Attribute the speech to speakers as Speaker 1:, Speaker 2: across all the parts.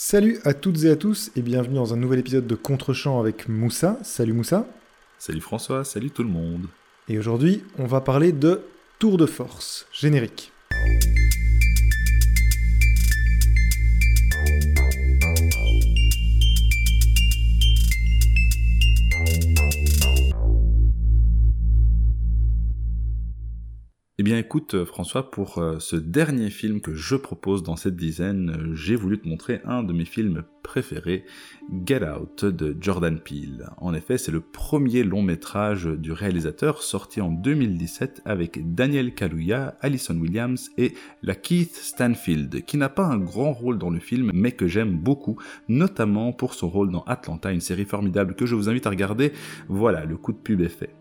Speaker 1: Salut à toutes et à tous et bienvenue dans un nouvel épisode de Contre-champ avec Moussa. Salut Moussa.
Speaker 2: Salut François, salut tout le monde.
Speaker 1: Et aujourd'hui, on va parler de Tour de force, générique.
Speaker 2: Bien écoute euh, François, pour euh, ce dernier film que je propose dans cette dizaine, euh, j'ai voulu te montrer un de mes films préférés, Get Out de Jordan Peele. En effet, c'est le premier long métrage du réalisateur sorti en 2017 avec Daniel Kaluuya, Alison Williams et la Keith Stanfield, qui n'a pas un grand rôle dans le film mais que j'aime beaucoup, notamment pour son rôle dans Atlanta, une série formidable que je vous invite à regarder. Voilà, le coup de pub est fait.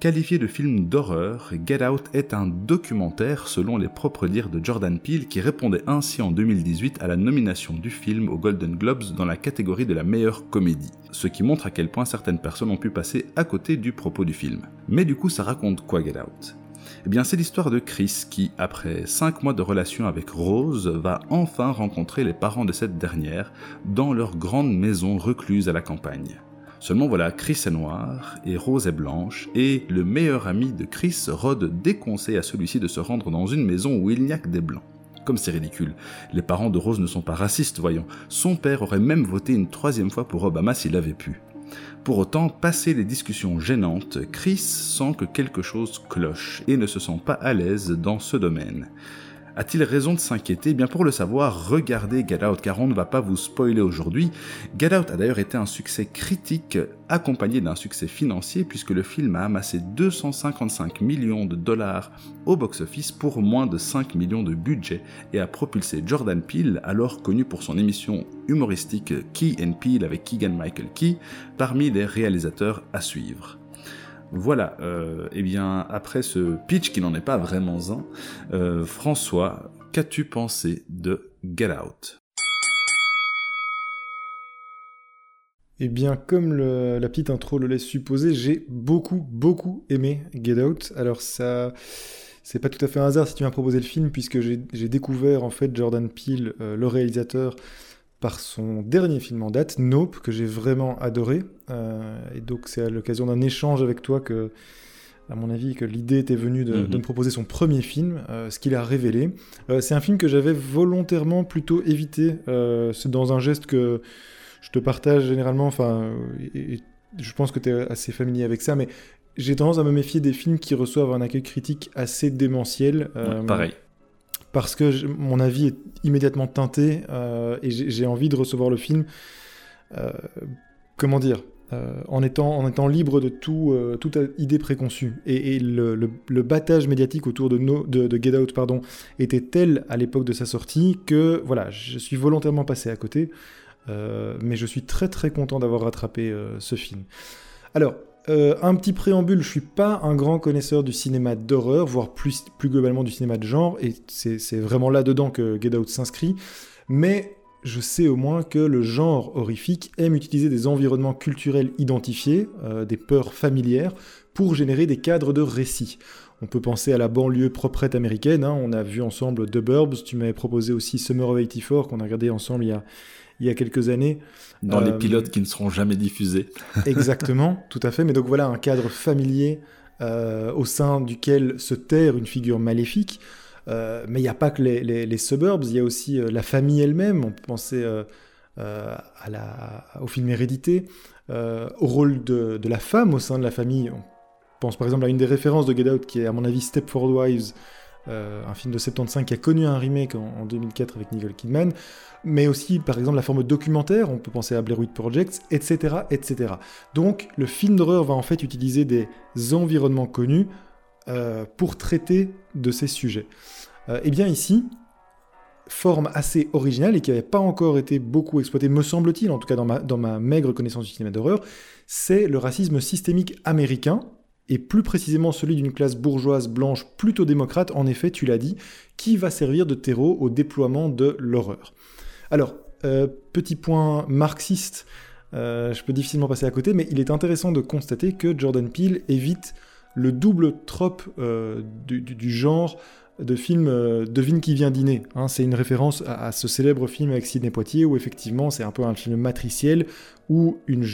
Speaker 2: Qualifié de film d'horreur, Get Out est un documentaire selon les propres dires de Jordan Peele qui répondait ainsi en 2018 à la nomination du film aux Golden Globes dans la catégorie de la meilleure comédie, ce qui montre à quel point certaines personnes ont pu passer à côté du propos du film. Mais du coup ça raconte quoi Get Out? Eh bien, c'est l'histoire de Chris qui, après 5 mois de relation avec Rose, va enfin rencontrer les parents de cette dernière dans leur grande maison recluse à la campagne. Seulement voilà, Chris est noir et Rose est blanche, et le meilleur ami de Chris, Rod, déconseille à celui-ci de se rendre dans une maison où il n'y a que des blancs. Comme c'est ridicule. Les parents de Rose ne sont pas racistes, voyons. Son père aurait même voté une troisième fois pour Obama s'il avait pu. Pour autant, passé les discussions gênantes, Chris sent que quelque chose cloche et ne se sent pas à l'aise dans ce domaine. A-t-il raison de s'inquiéter? Eh Bien pour le savoir, regardez Get Out car on ne va pas vous spoiler aujourd'hui. Get Out a d'ailleurs été un succès critique accompagné d'un succès financier puisque le film a amassé 255 millions de dollars au box-office pour moins de 5 millions de budget et a propulsé Jordan Peele, alors connu pour son émission humoristique Key and Peele avec Keegan Michael Key, parmi les réalisateurs à suivre. Voilà, euh, eh bien, après ce pitch qui n'en est pas vraiment un, euh, François, qu'as-tu pensé de Get Out?
Speaker 1: Eh bien, comme la petite intro le laisse supposer, j'ai beaucoup, beaucoup aimé Get Out. Alors ça, c'est pas tout à fait un hasard si tu m'as proposé le film, puisque j'ai découvert en fait Jordan Peele, euh, le réalisateur, par son dernier film en date, Nope, que j'ai vraiment adoré. Euh, et donc c'est à l'occasion d'un échange avec toi que, à mon avis, que l'idée était venue de, mhm. me proposer son premier film, euh, ce qu'il a révélé. Euh, c'est un film que j'avais volontairement plutôt évité. c'est dans un geste que je te partage généralement. Enfin, je pense que tu es assez familier avec ça, mais j'ai tendance à me méfier des films qui reçoivent un accueil critique assez démentiel.
Speaker 2: pareil
Speaker 1: parce que mon avis est immédiatement teinté euh, et j'ai envie de recevoir le film, euh, comment dire, euh, en, étant, en étant libre de tout, toute idée préconçue. Et, le, le, battage médiatique autour de, de, Get Out pardon, était tel à l'époque de sa sortie que voilà, je suis volontairement passé à côté, mais je suis très très content d'avoir rattrapé ce film. Alors, euh, un petit préambule, je suis pas un grand connaisseur du cinéma d'horreur, voire plus, globalement du cinéma de genre, et c'est vraiment là-dedans que Get Out s'inscrit, mais je sais au moins que le genre horrifique aime utiliser des environnements culturels identifiés, euh, des peurs familières, pour générer des cadres de récit. On peut penser à la banlieue proprette américaine, hein. on a vu ensemble The Burbs, tu m'avais proposé aussi Summer of 84 qu'on a regardé ensemble il y a, il y a quelques années.
Speaker 2: Dans les euh, pilotes qui ne seront jamais diffusés.
Speaker 1: exactement, tout à fait. Mais donc voilà un cadre familier euh, au sein duquel se terre une figure maléfique. Euh, mais il n'y a pas que les, suburbs, il y a aussi la famille elle-même. On peut penser à la, au film Hérédité, au rôle de, de, la femme au sein de la famille. On pense par exemple à une des références de Get Out qui est à mon avis Stepford Wives, un film de 75 qui a connu un remake en, en 2004 avec Nicole Kidman mais aussi par exemple la forme documentaire, on peut penser à Blair Witch Project, etc., etc. Donc le film d'horreur va en fait utiliser des environnements connus euh, pour traiter de ces sujets. et euh, eh bien ici, forme assez originale et qui n'avait pas encore été beaucoup exploitée, me semble-t-il, en tout cas dans ma maigre connaissance du cinéma d'horreur, c'est le racisme systémique américain, et plus précisément celui d'une classe bourgeoise blanche plutôt démocrate, en effet, tu l'as dit, qui va servir de terreau au déploiement de l'horreur. Alors, euh, petit point marxiste, euh, je peux difficilement passer à côté, mais il est intéressant de constater que Jordan Peele évite le double trope euh, du, genre de film Devine qui vient dîner. Hein. c'est une référence à, ce célèbre film avec Sidney Poitier où effectivement c'est un peu un film matriciel où une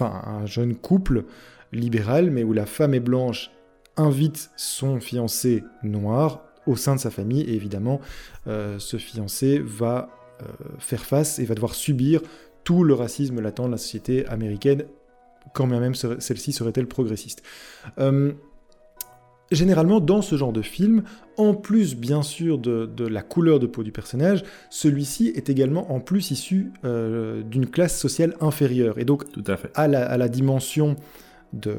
Speaker 1: un jeune couple libéral, mais où la femme est blanche, invite son fiancé noir au sein de sa famille et évidemment euh, ce fiancé va euh, faire face et va devoir subir tout le racisme latent de la société américaine, quand même celle-ci serait-elle progressiste. Euh, généralement, dans ce genre de film, en plus bien sûr de, la couleur de peau du personnage, celui-ci est également en plus issu d'une classe sociale inférieure. Et donc,
Speaker 2: Tout à, fait.
Speaker 1: à, la, dimension de,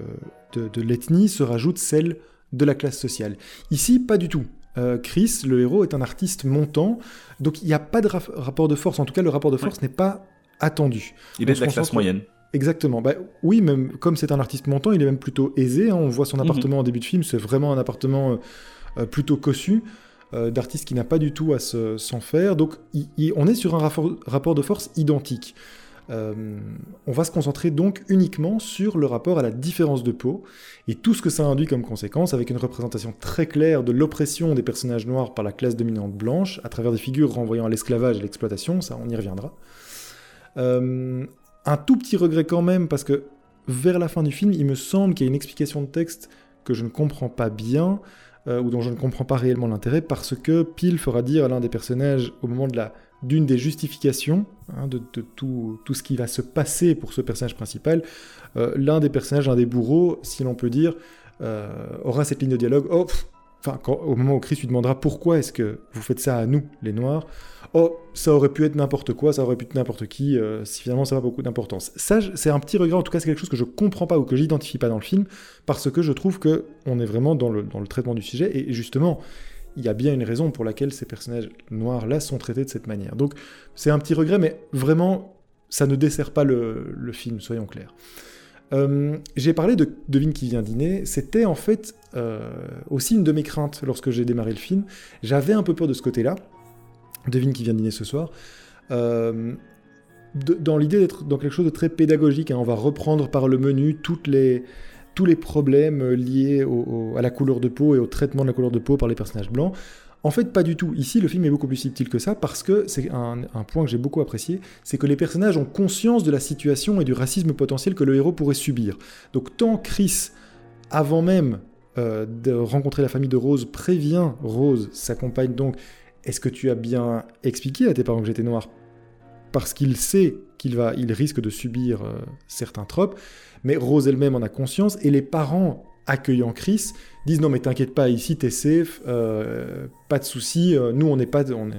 Speaker 1: de l'ethnie se rajoute celle de la classe sociale. Ici, pas du tout. Euh, Chris, le héros, est un artiste montant, donc il n'y a pas de rapport de force. En tout cas, le rapport de force n'est pas attendu.
Speaker 2: Il est de la classe moyenne.
Speaker 1: Exactement. Bah, oui, même comme c'est un artiste montant, il est même plutôt aisé. Hein. On voit son mhm. appartement en début de film, c'est vraiment un appartement euh, euh, plutôt cossu, d'artiste qui n'a pas du tout à s'en faire. Donc on est sur un rapport de force identique. Euh, on va se concentrer donc uniquement sur le rapport à la différence de peau et tout ce que ça induit comme conséquence, avec une représentation très claire de l'oppression des personnages noirs par la classe dominante blanche, à travers des figures renvoyant à l'esclavage et l'exploitation, ça on y reviendra. Euh, un tout petit regret quand même, parce que vers la fin du film, il me semble qu'il y a une explication de texte que je ne comprends pas bien, euh, ou dont je ne comprends pas réellement l'intérêt, parce que Peel fera dire à l'un des personnages, au moment de la d'une des justifications hein, de, tout, ce qui va se passer pour ce personnage principal. Euh, l'un des personnages, un des bourreaux, si l'on peut dire, euh, aura cette ligne de dialogue. Oh, au moment où Chris lui demandera pourquoi est-ce que vous faites ça à nous, les Noirs, oh, ça aurait pu être n'importe quoi, ça aurait pu être n'importe qui, euh, si finalement ça n'a pas beaucoup d'importance. Ça, c'est un petit regret, en tout cas, c'est quelque chose que je comprends pas ou que j'identifie pas dans le film, parce que je trouve que on est vraiment dans le, dans le traitement du sujet, et justement, il y a bien une raison pour laquelle ces personnages noirs-là sont traités de cette manière. Donc c'est un petit regret, mais vraiment, ça ne dessert pas le, film, soyons clairs. Euh, j'ai parlé de Devine qui vient dîner, c'était en fait euh, aussi une de mes craintes lorsque j'ai démarré le film. J'avais un peu peur de ce côté-là, Devine qui vient dîner ce soir, euh, dans l'idée d'être dans quelque chose de très pédagogique. Hein. On va reprendre par le menu toutes les, tous les problèmes euh, liés à la couleur de peau et au traitement de la couleur de peau par les personnages blancs. En fait, pas du tout. Ici, le film est beaucoup plus subtil que ça parce que c'est un, point que j'ai beaucoup apprécié, c'est que les personnages ont conscience de la situation et du racisme potentiel que le héros pourrait subir. Donc, tant Chris, avant même euh, de rencontrer la famille de Rose, prévient Rose, sa compagne, donc, est-ce que tu as bien expliqué à tes parents que j'étais noir? Parce qu'il sait qu'il va, il risque de subir euh, certains tropes mais Rose elle-même en a conscience, et les parents accueillant Chris disent non mais t'inquiète pas, ici t'es safe, euh, pas de souci, euh, nous on n'est pas... On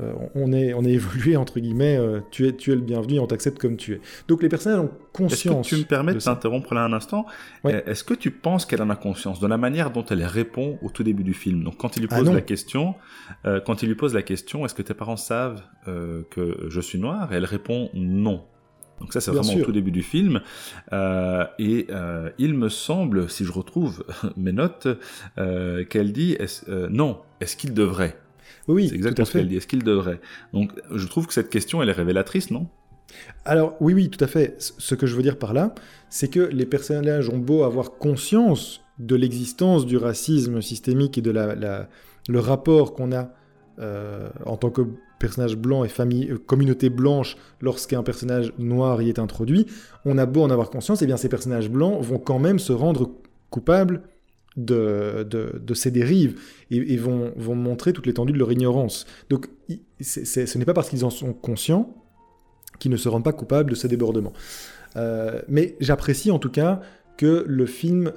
Speaker 1: euh, on est, on est évolué entre guillemets, tu, es, tu es le bienvenu, on t'accepte comme tu es. Donc les personnages ont conscience.
Speaker 2: Est-ce que tu me permets de, t'interrompre là un instant Est-ce que tu penses qu'elle en a conscience de la manière dont elle répond au tout début du film? Donc quand il lui ah pose la question, quand il lui pose la question, est-ce que tes parents savent que je suis noir? Et elle répond non. Donc ça, c'est vraiment au tout début du film. Euh, et euh, il me semble, si je retrouve mes notes, euh, qu'elle dit non, est-ce qu'il devrait?
Speaker 1: Oui,
Speaker 2: c'est exactement ce qu'elle dit. Est-ce qu'il devrait? Donc, je trouve que cette question, elle est révélatrice, non?
Speaker 1: Alors oui, oui, tout à fait. Ce que je veux dire par là, c'est que les personnages ont beau avoir conscience de l'existence du racisme systémique et de la, le rapport qu'on a en tant que personnage blanc et famille, euh, communauté blanche lorsqu'un personnage noir y est introduit, on a beau en avoir conscience, et eh bien ces personnages blancs vont quand même se rendre coupables de, de, ces dérives et, vont, vont, montrer toute l'étendue de leur ignorance. Donc ce n'est pas parce qu'ils en sont conscients qu'ils ne se rendent pas coupables de ces débordements. Euh, mais j'apprécie en tout cas que le film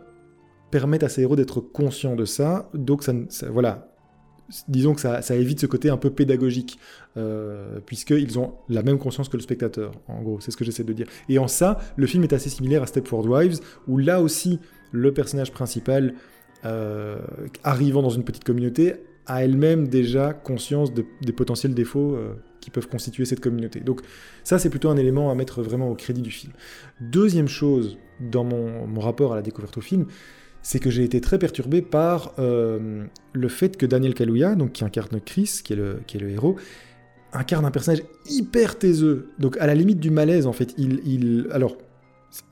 Speaker 1: permette à ces héros d'être conscients de ça, donc ça, ça voilà, disons que ça, évite ce côté un peu pédagogique, euh, puisqu'ils ont la même conscience que le spectateur, en gros, c'est ce que j'essaie de dire. Et en ça, le film est assez similaire à Stepford Wives, où là aussi, le personnage principal, euh, arrivant dans une petite communauté, a elle-même déjà conscience des potentiels défauts euh, qui peuvent constituer cette communauté. Donc ça, c'est plutôt un élément à mettre vraiment au crédit du film. Deuxième chose, dans mon rapport à la découverte au film, c'est que j'ai été très perturbé par euh, le fait que Daniel Kaluuya, donc qui incarne Chris, qui est le, héros, incarne un personnage hyper taiseux, donc à la limite du malaise en fait. Il, il alors,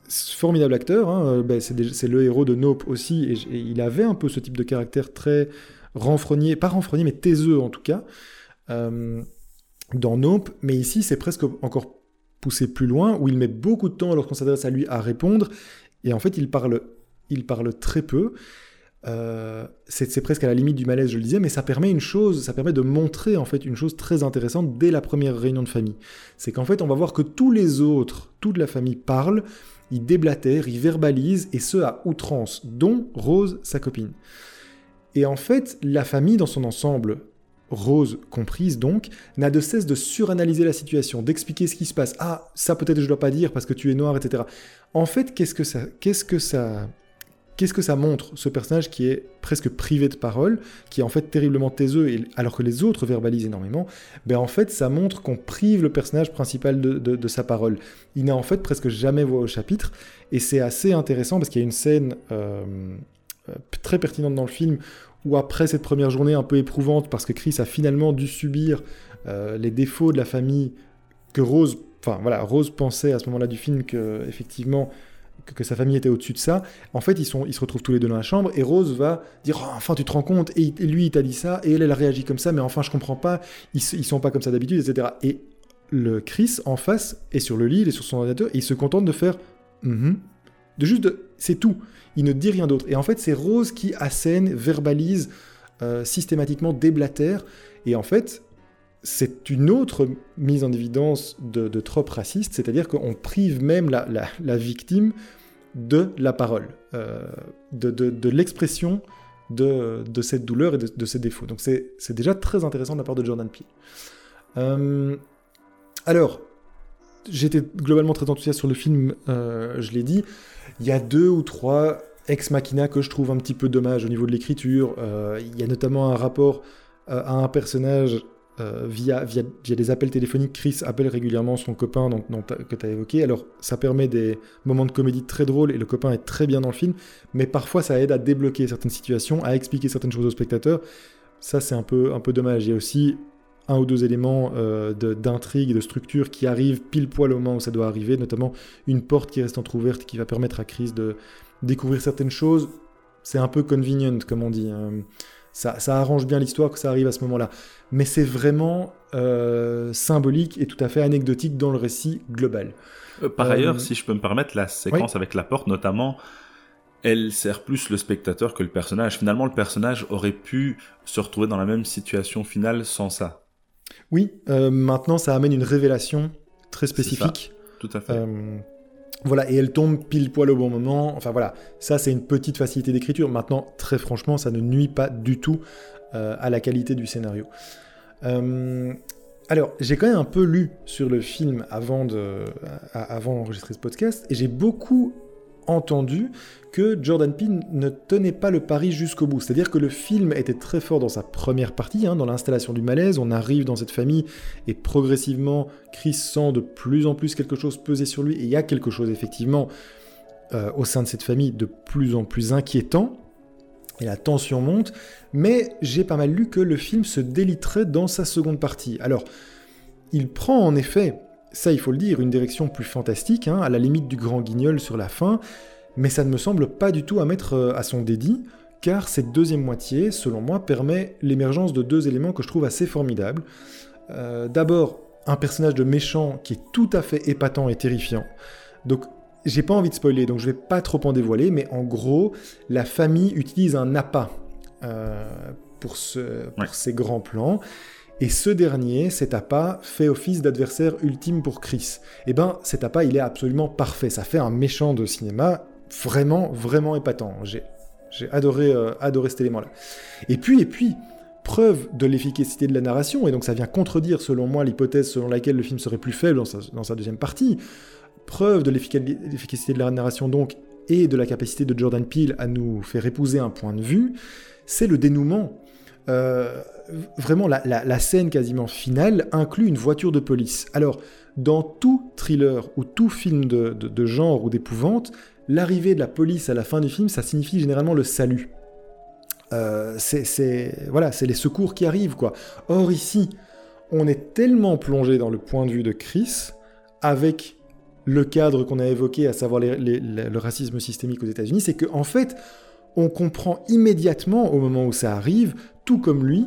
Speaker 1: formidable acteur, hein, euh, ben, c'est le héros de Nope aussi, et, il avait un peu ce type de caractère très renfrogné, pas renfrogné, mais taiseux en tout cas, dans Nope. Mais ici, c'est presque encore poussé plus loin, où il met beaucoup de temps lorsqu'on s'adresse à lui à répondre, et en fait, il parle, il parle très peu. Euh, c'est presque à la limite du malaise, je le disais, mais ça permet une chose, ça permet de montrer en fait une chose très intéressante dès la première réunion de famille. C'est qu'en fait, on va voir que tous les autres, toute la famille parle, ils déblatèrent, ils verbalisent, et ce à outrance, dont Rose, sa copine. Et en fait, la famille dans son ensemble, Rose comprise donc, n'a de cesse de suranalyser la situation, d'expliquer ce qui se passe. Ah, ça peut-être je dois pas dire parce que tu es noir, etc. En fait, qu'est-ce que ça, qu'est-ce que ça, qu'est-ce que ça montre ce personnage qui est presque privé de parole, qui est en fait terriblement taiseux, et, alors que les autres verbalisent énormément. Ben en fait, ça montre qu'on prive le personnage principal de, sa parole. Il n'a en fait presque jamais voix au chapitre, et c'est assez intéressant parce qu'il y a une scène euh, euh, très pertinente dans le film où après cette première journée un peu éprouvante, parce que Chris a finalement dû subir euh, les défauts de la famille que Rose, enfin voilà, Rose pensait à ce moment-là du film que effectivement que, sa famille était au-dessus de ça. En fait, ils, se retrouvent tous les deux dans la chambre et Rose va dire oh, enfin tu te rends compte? Et, lui il t'a dit ça et elle elle a réagi comme ça mais enfin je comprends pas ils, sont pas comme ça d'habitude etc. Et le Chris en face est sur le lit, il est sur son ordinateur et il se contente de faire mm-hmm. de juste c'est tout il ne dit rien d'autre. Et en fait, c'est Rose qui assène, verbalise, euh, systématiquement déblatère. Et en fait, c'est une autre mise en évidence de, trope raciste, c'est-à-dire qu'on prive même la, victime de la parole, euh, de, l'expression de, cette douleur et de, ses défauts. Donc c'est déjà très intéressant de la part de Jordan Peele. Euh, alors, j'étais globalement très enthousiaste sur le film, je l'ai dit. Il y a deux ou trois ex machina que je trouve un petit peu dommage au niveau de l'écriture. Euh, il y a notamment un rapport euh, à un personnage euh, via, via, des appels téléphoniques. Chris appelle régulièrement son copain que tu as évoqué. Alors, ça permet des moments de comédie très drôles et le copain est très bien dans le film, mais parfois ça aide à débloquer certaines situations, à expliquer certaines choses aux spectateurs. Ça, c'est un peu, un peu dommage. Il y a aussi un ou deux éléments euh, d'intrigue, de, structure qui arrivent pile poil au moment où ça doit arriver, notamment une porte qui reste entrouverte qui va permettre à Chris de découvrir certaines choses. C'est un peu convenient, comme on dit. Hein. Ça, arrange bien l'histoire que ça arrive à ce moment-là. Mais c'est vraiment euh, symbolique et tout à fait anecdotique dans le récit global.
Speaker 2: Euh, par ailleurs, si je peux me permettre, la séquence avec la porte, notamment, elle sert plus le spectateur que le personnage. Finalement, le personnage aurait pu se retrouver dans la même situation finale sans ça.
Speaker 1: Oui, euh, maintenant ça amène une révélation très spécifique.
Speaker 2: Tout à fait.
Speaker 1: Euh, voilà, et elle tombe pile poil au bon moment. Enfin voilà, ça c'est une petite facilité d'écriture. Maintenant, très franchement, ça ne nuit pas du tout euh, à la qualité du scénario. alors, j'ai quand même un peu lu sur le film avant d'enregistrer ce podcast, et j'ai beaucoup entendu que Jordan Peele ne tenait pas le pari jusqu'au bout. C'est-à-dire que le film était très fort dans sa première partie, hein, dans l'installation du malaise. On arrive dans cette famille et progressivement, Chris sent de plus en plus quelque chose peser sur lui. Et il y a quelque chose effectivement euh, au sein de cette famille de plus en plus inquiétant. Et la tension monte. Mais j'ai pas mal lu que le film se déliterait dans sa seconde partie. Alors, il prend en effet ça il faut le dire, une direction plus fantastique, hein, à la limite du grand guignol sur la fin, mais ça ne me semble pas du tout à mettre euh, à son dédit, car cette deuxième moitié, selon moi, permet l'émergence de deux éléments que je trouve assez formidables. Euh, d'abord, un personnage de méchant qui est tout à fait épatant et terrifiant. Donc, j'ai pas envie de spoiler, donc je vais pas trop en dévoiler, mais en gros, la famille utilise un appât euh, pour, ce, pour ses grands plans. Et ce dernier, cet appât, fait office d'adversaire ultime pour Chris. Eh ben, cet appât, il est absolument parfait. Ça fait un méchant de cinéma vraiment, vraiment épatant. J'ai, adoré, euh, adoré cet élément-là. Et puis, et puis, preuve de l'efficacité de la narration, et donc ça vient contredire, selon moi, l'hypothèse selon laquelle le film serait plus faible dans sa, dans sa deuxième partie. Preuve de l'efficacité de la narration, donc, et de la capacité de Jordan Peele à nous faire épouser un point de vue, c'est le dénouement. Euh, vraiment, la, scène quasiment finale inclut une voiture de police. Alors, dans tout thriller ou tout film de, genre ou d'épouvante, l'arrivée de la police à la fin du film, ça signifie généralement le salut. Euh, c'est voilà, c'est les secours qui arrivent quoi. Or ici, on est tellement plongé dans le point de vue de Chris avec le cadre qu'on a évoqué, à savoir le racisme systémique aux États-Unis, c'est qu'en en fait, on comprend immédiatement au moment où ça arrive, tout comme lui,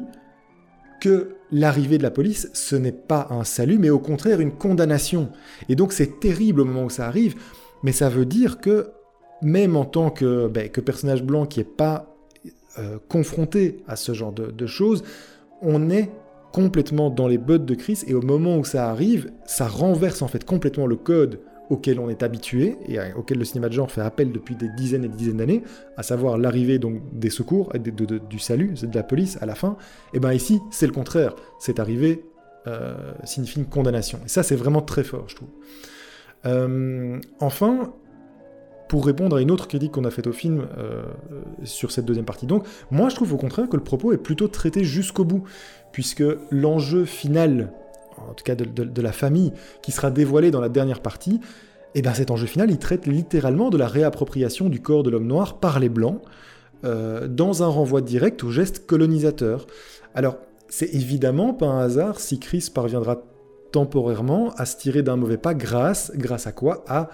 Speaker 1: que l'arrivée de la police, ce n'est pas un salut, mais au contraire une condamnation. Et donc c'est terrible au moment où ça arrive, mais ça veut dire que même en tant que, ben, personnage blanc qui n'est pas euh, confronté à ce genre de, choses, on est complètement dans les bottes de Chris, et au moment où ça arrive, ça renverse en fait complètement le code auquel on est habitué et auquel le cinéma de genre fait appel depuis des dizaines et des dizaines d'années, à savoir l'arrivée donc des secours, du salut, de la police à la fin, et bien ici c'est le contraire, cette arrivée euh, signifie une condamnation. Et ça c'est vraiment très fort je trouve. Euh, enfin, pour répondre à une autre critique qu'on a faite au film euh, sur cette deuxième partie. Donc, moi je trouve au contraire que le propos est plutôt traité jusqu'au bout, puisque l'enjeu final en tout cas de, la famille, qui sera dévoilée dans la dernière partie, et eh bien cet enjeu final, il traite littéralement de la réappropriation du corps de l'homme noir par les Blancs, euh, dans un renvoi direct au geste colonisateur. Alors, c'est évidemment pas un hasard si Chris parviendra temporairement à se tirer d'un mauvais pas grâce, grâce à quoi? À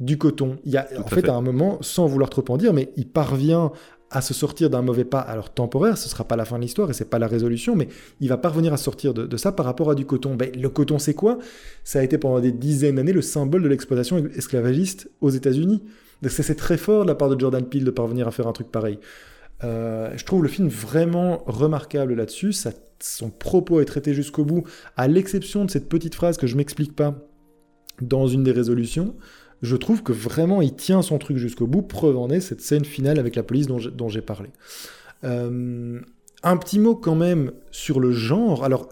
Speaker 1: du coton. Il y a, en fait, à un moment, sans vouloir trop en dire, mais il parvient à se sortir d'un mauvais pas, alors temporaire, ce sera pas la fin de l'histoire et c'est pas la résolution, mais il va parvenir à sortir de, ça par rapport à du coton. Ben, le coton, c'est quoi? Ça a été pendant des dizaines d'années le symbole de l'exploitation esclavagiste aux États-Unis. C'est très fort de la part de Jordan Peele de parvenir à faire un truc pareil. Euh, je trouve le film vraiment remarquable là-dessus. Son propos est traité jusqu'au bout, à l'exception de cette petite phrase que je m'explique pas dans une des résolutions je trouve que vraiment il tient son truc jusqu'au bout. Preuve en est cette scène finale avec la police dont j'ai parlé. Euh, un petit mot quand même sur le genre. Alors,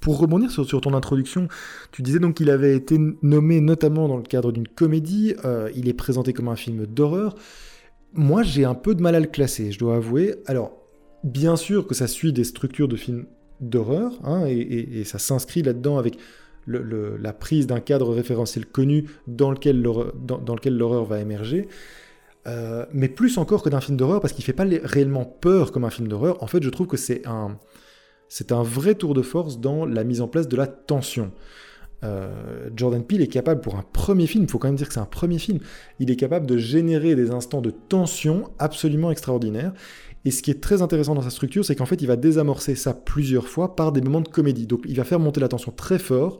Speaker 1: pour rebondir sur, ton introduction, tu disais donc qu'il avait été nommé notamment dans le cadre d'une comédie. Euh, il est présenté comme un film d'horreur. Moi, j'ai un peu de mal à le classer, je dois avouer. Alors, bien sûr que ça suit des structures de films d'horreur, hein, et, ça s'inscrit là-dedans avec la prise d'un cadre référentiel connu dans lequel l'horreur va émerger. Euh, mais plus encore que d'un film d'horreur, parce qu'il fait pas réellement peur comme un film d'horreur. En fait, je trouve que c'est un, c'est un vrai tour de force dans la mise en place de la tension. Euh, Jordan Peele est capable, pour un premier film, il faut quand même dire que c'est un premier film, il est capable de générer des instants de tension absolument extraordinaires. Et ce qui est très intéressant dans sa structure, c'est qu'en fait, il va désamorcer ça plusieurs fois par des moments de comédie. Donc, il va faire monter la tension très fort.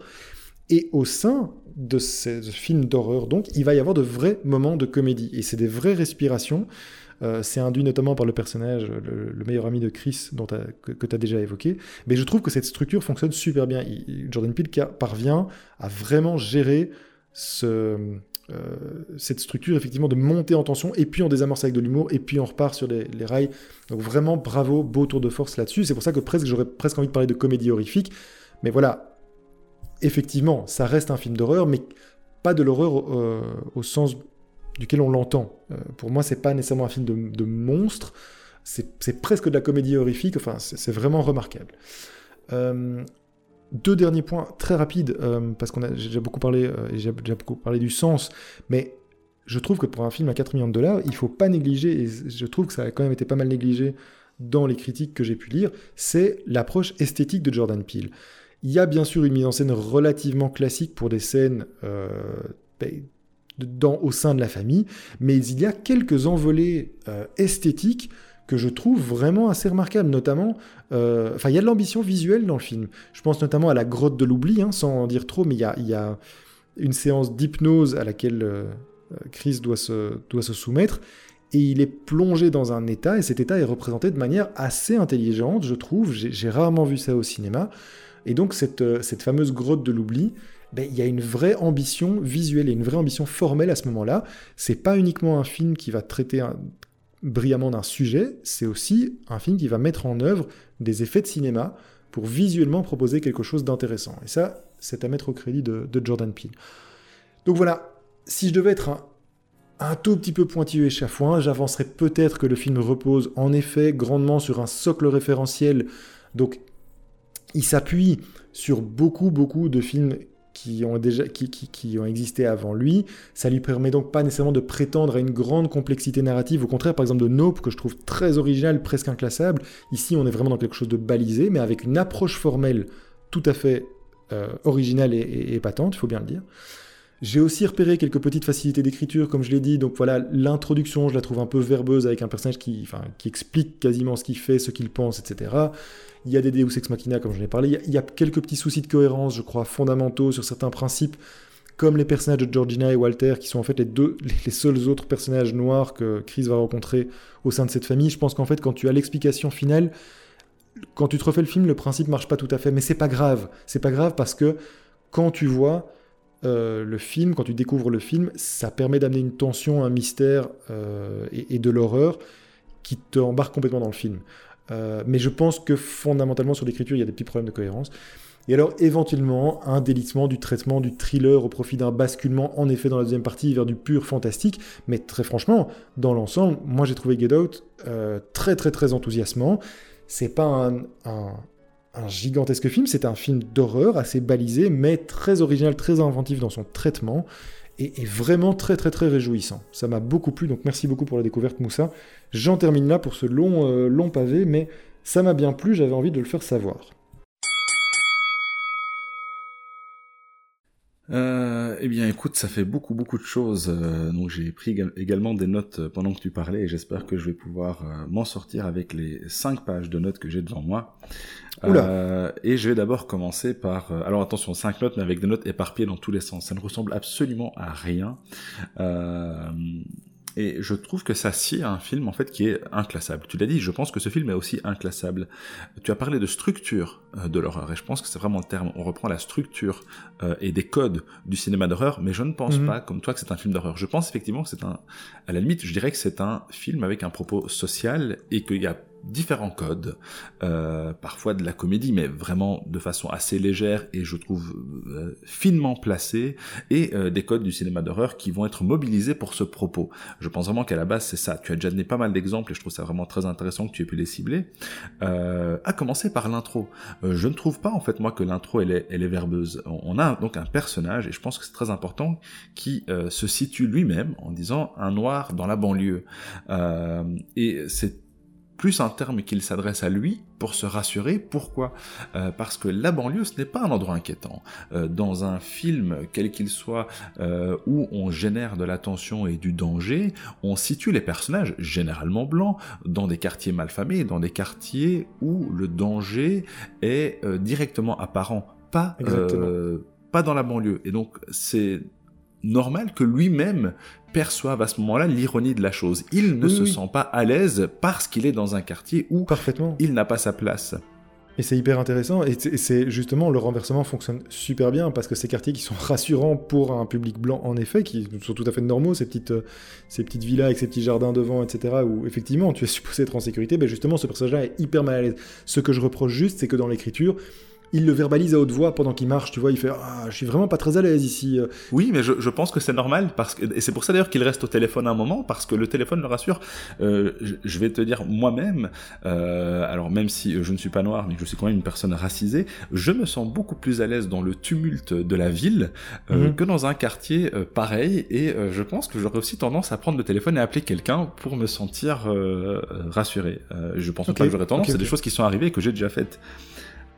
Speaker 1: Et au sein de ce film d'horreur, donc, il va y avoir de vrais moments de comédie. Et c'est des vraies respirations. Euh, c'est induit notamment par le personnage, le, meilleur ami de Chris, dont que, tu as déjà évoqué. Mais je trouve que cette structure fonctionne super bien. Jordan Peele parvient à vraiment gérer ce, euh, cette structure effectivement de monter en tension et puis on désamorce avec de l'humour et puis on repart sur les, rails. Donc vraiment bravo, beau tour de force là-dessus. C'est pour ça que presque j'aurais presque envie de parler de comédie horrifique. Mais voilà, effectivement, ça reste un film d'horreur, mais pas de l'horreur euh, au sens duquel on l'entend. Euh, pour moi, c'est pas nécessairement un film de, de monstre. C'est presque de la comédie horrifique. Enfin, c'est vraiment remarquable. Deux derniers points très rapides, euh, parce qu'on a déjà beaucoup parlé, euh, déjà beaucoup parlé du sens, mais je trouve que pour un film à 4 millions de dollars, il faut pas négliger, et je trouve que ça a quand même été pas mal négligé dans les critiques que j'ai pu lire, c'est l'approche esthétique de Jordan Peele. Il y a bien sûr une mise en scène relativement classique pour des scènes euh, ben, au sein de la famille, mais il y a quelques envolées esthétiques que je trouve vraiment assez remarquable, notamment, euh, enfin il y a de l'ambition visuelle dans le film. Je pense notamment à la grotte de l'oubli, hein, sans en dire trop, mais il y a, y a, une séance d'hypnose à laquelle euh, Chris doit se, doit se soumettre, et il est plongé dans un état, et cet état est représenté de manière assez intelligente, je trouve, j'ai rarement vu ça au cinéma, et donc cette, euh, cette fameuse grotte de l'oubli, ben, il y a une vraie ambition visuelle et une vraie ambition formelle à ce moment-là. C'est pas uniquement un film qui va traiter un, brillamment d'un sujet, c'est aussi un film qui va mettre en œuvre des effets de cinéma pour visuellement proposer quelque chose d'intéressant. Et ça, c'est à mettre au crédit de, Jordan Peele. Donc voilà, si je devais être un, tout petit peu pointilleux et chafouin, j'avancerais peut-être que le film repose en effet grandement sur un socle référentiel. Donc il s'appuie sur beaucoup, beaucoup de films qui ont déjà qui, qui, ont existé avant lui. Ça lui permet donc pas nécessairement de prétendre à une grande complexité narrative. Au contraire, par exemple, de Nope, que je trouve très original, presque inclassable. Ici, on est vraiment dans quelque chose de balisé, mais avec une approche formelle tout à fait euh, originale et, patente, il faut bien le dire. J'ai aussi repéré quelques petites facilités d'écriture, comme je l'ai dit. Donc voilà, l'introduction, je la trouve un peu verbeuse avec un personnage qui, explique quasiment ce qu'il fait, ce qu'il pense, etc. Il y a des Deus Ex Machina, comme je l'ai parlé. Il y, a, quelques petits soucis de cohérence, je crois, fondamentaux sur certains principes, comme les personnages de Georgina et Walter, qui sont en fait les deux, les seuls autres personnages noirs que Chris va rencontrer au sein de cette famille. Je pense qu'en fait, quand tu as l'explication finale, quand tu te refais le film, le principe marche pas tout à fait, mais c'est pas grave. C'est pas grave parce que quand tu vois euh, le film, quand tu découvres le film, ça permet d'amener une tension, un mystère euh, et, de l'horreur qui te embarque complètement dans le film. Euh, mais je pense que fondamentalement sur l'écriture, il y a des petits problèmes de cohérence. Et alors éventuellement un délitement du traitement du thriller au profit d'un basculement en effet dans la deuxième partie vers du pur fantastique. Mais très franchement, dans l'ensemble, moi j'ai trouvé Get Out très très très enthousiasmant. C'est pas un, un gigantesque film, c'est un film d'horreur assez balisé, mais très original, très inventif dans son traitement, et, vraiment très très très réjouissant. Ça m'a beaucoup plu, donc merci beaucoup pour la découverte Moussa. J'en termine là pour ce long, euh, long pavé, mais ça m'a bien plu, j'avais envie de le faire savoir.
Speaker 2: Euh, eh bien, écoute, ça fait beaucoup, beaucoup de choses. Euh, donc, j'ai pris également des notes pendant que tu parlais et j'espère que je vais pouvoir euh, m'en sortir avec les cinq pages de notes que j'ai devant moi. Euh, et je vais d'abord commencer par... alors, attention, cinq notes, mais avec des notes éparpillées dans tous les sens. Ça ne ressemble absolument à rien. Et je trouve que ça sied à un film en fait qui est inclassable. Tu l'as dit, je pense que ce film est aussi inclassable. Tu as parlé de structure euh, de l'horreur et je pense que c'est vraiment le terme. On reprend la structure euh, et des codes du cinéma d'horreur, mais je ne pense mhm. pas comme toi que c'est un film d'horreur. Je pense effectivement que c'est un, à la limite, je dirais que c'est un film avec un propos social et qu'il y a différents codes, euh, parfois de la comédie, mais vraiment de façon assez légère et je trouve euh, finement placée, et euh, des codes du cinéma d'horreur qui vont être mobilisés pour ce propos. Je pense vraiment qu'à la base c'est ça. Tu as déjà donné pas mal d'exemples et je trouve ça vraiment très intéressant que tu aies pu les cibler. à commencer par l'intro. je ne trouve pas en fait moi que l'intro elle est, elle est verbeuse. On a donc un personnage et je pense que c'est très important qui se situe lui-même en disant un noir dans la banlieue. et c'est plus un terme qu'il s'adresse à lui pour se rassurer. Pourquoi euh, Parce que la banlieue, ce n'est pas un endroit inquiétant. Euh, dans un film, quel qu'il soit, euh, où on génère de la tension et du danger, on situe les personnages, généralement blancs, dans des quartiers malfamés, dans des quartiers où le danger est directement apparent, pas, pas dans la banlieue. Et donc, c'est normal que lui-même perçoivent à ce moment-là l'ironie de la chose. Il ne se sent pas à l'aise parce qu'il est dans un quartier où
Speaker 1: Parfaitement.
Speaker 2: il n'a pas sa place.
Speaker 1: Et c'est hyper intéressant, et c'est justement le renversement fonctionne super bien parce que ces quartiers qui sont rassurants pour un public blanc en effet, qui sont tout à fait normaux, ces petites, ces petites villas avec ces petits jardins devant, etc., où effectivement tu es supposé être en sécurité, mais justement ce personnage-là est hyper mal à l'aise. Ce que je reproche juste, c'est que dans l'écriture, il le verbalise à haute voix pendant qu'il marche, tu vois, il fait ah, je suis vraiment pas très à l'aise ici.
Speaker 2: Oui, mais je, pense que c'est normal parce que et c'est pour ça d'ailleurs qu'il reste au téléphone un moment parce que le téléphone le rassure. Euh, je, vais te dire moi-même, euh, alors même si je ne suis pas noir, mais je suis quand même une personne racisée, je me sens beaucoup plus à l'aise dans le tumulte de la ville euh, mhm. que dans un quartier pareil et je pense que j'aurais aussi tendance à prendre le téléphone et appeler quelqu'un pour me sentir rassuré. je pense pas que j'aurais tendance, c'est des choses qui sont arrivées et que j'ai déjà faites.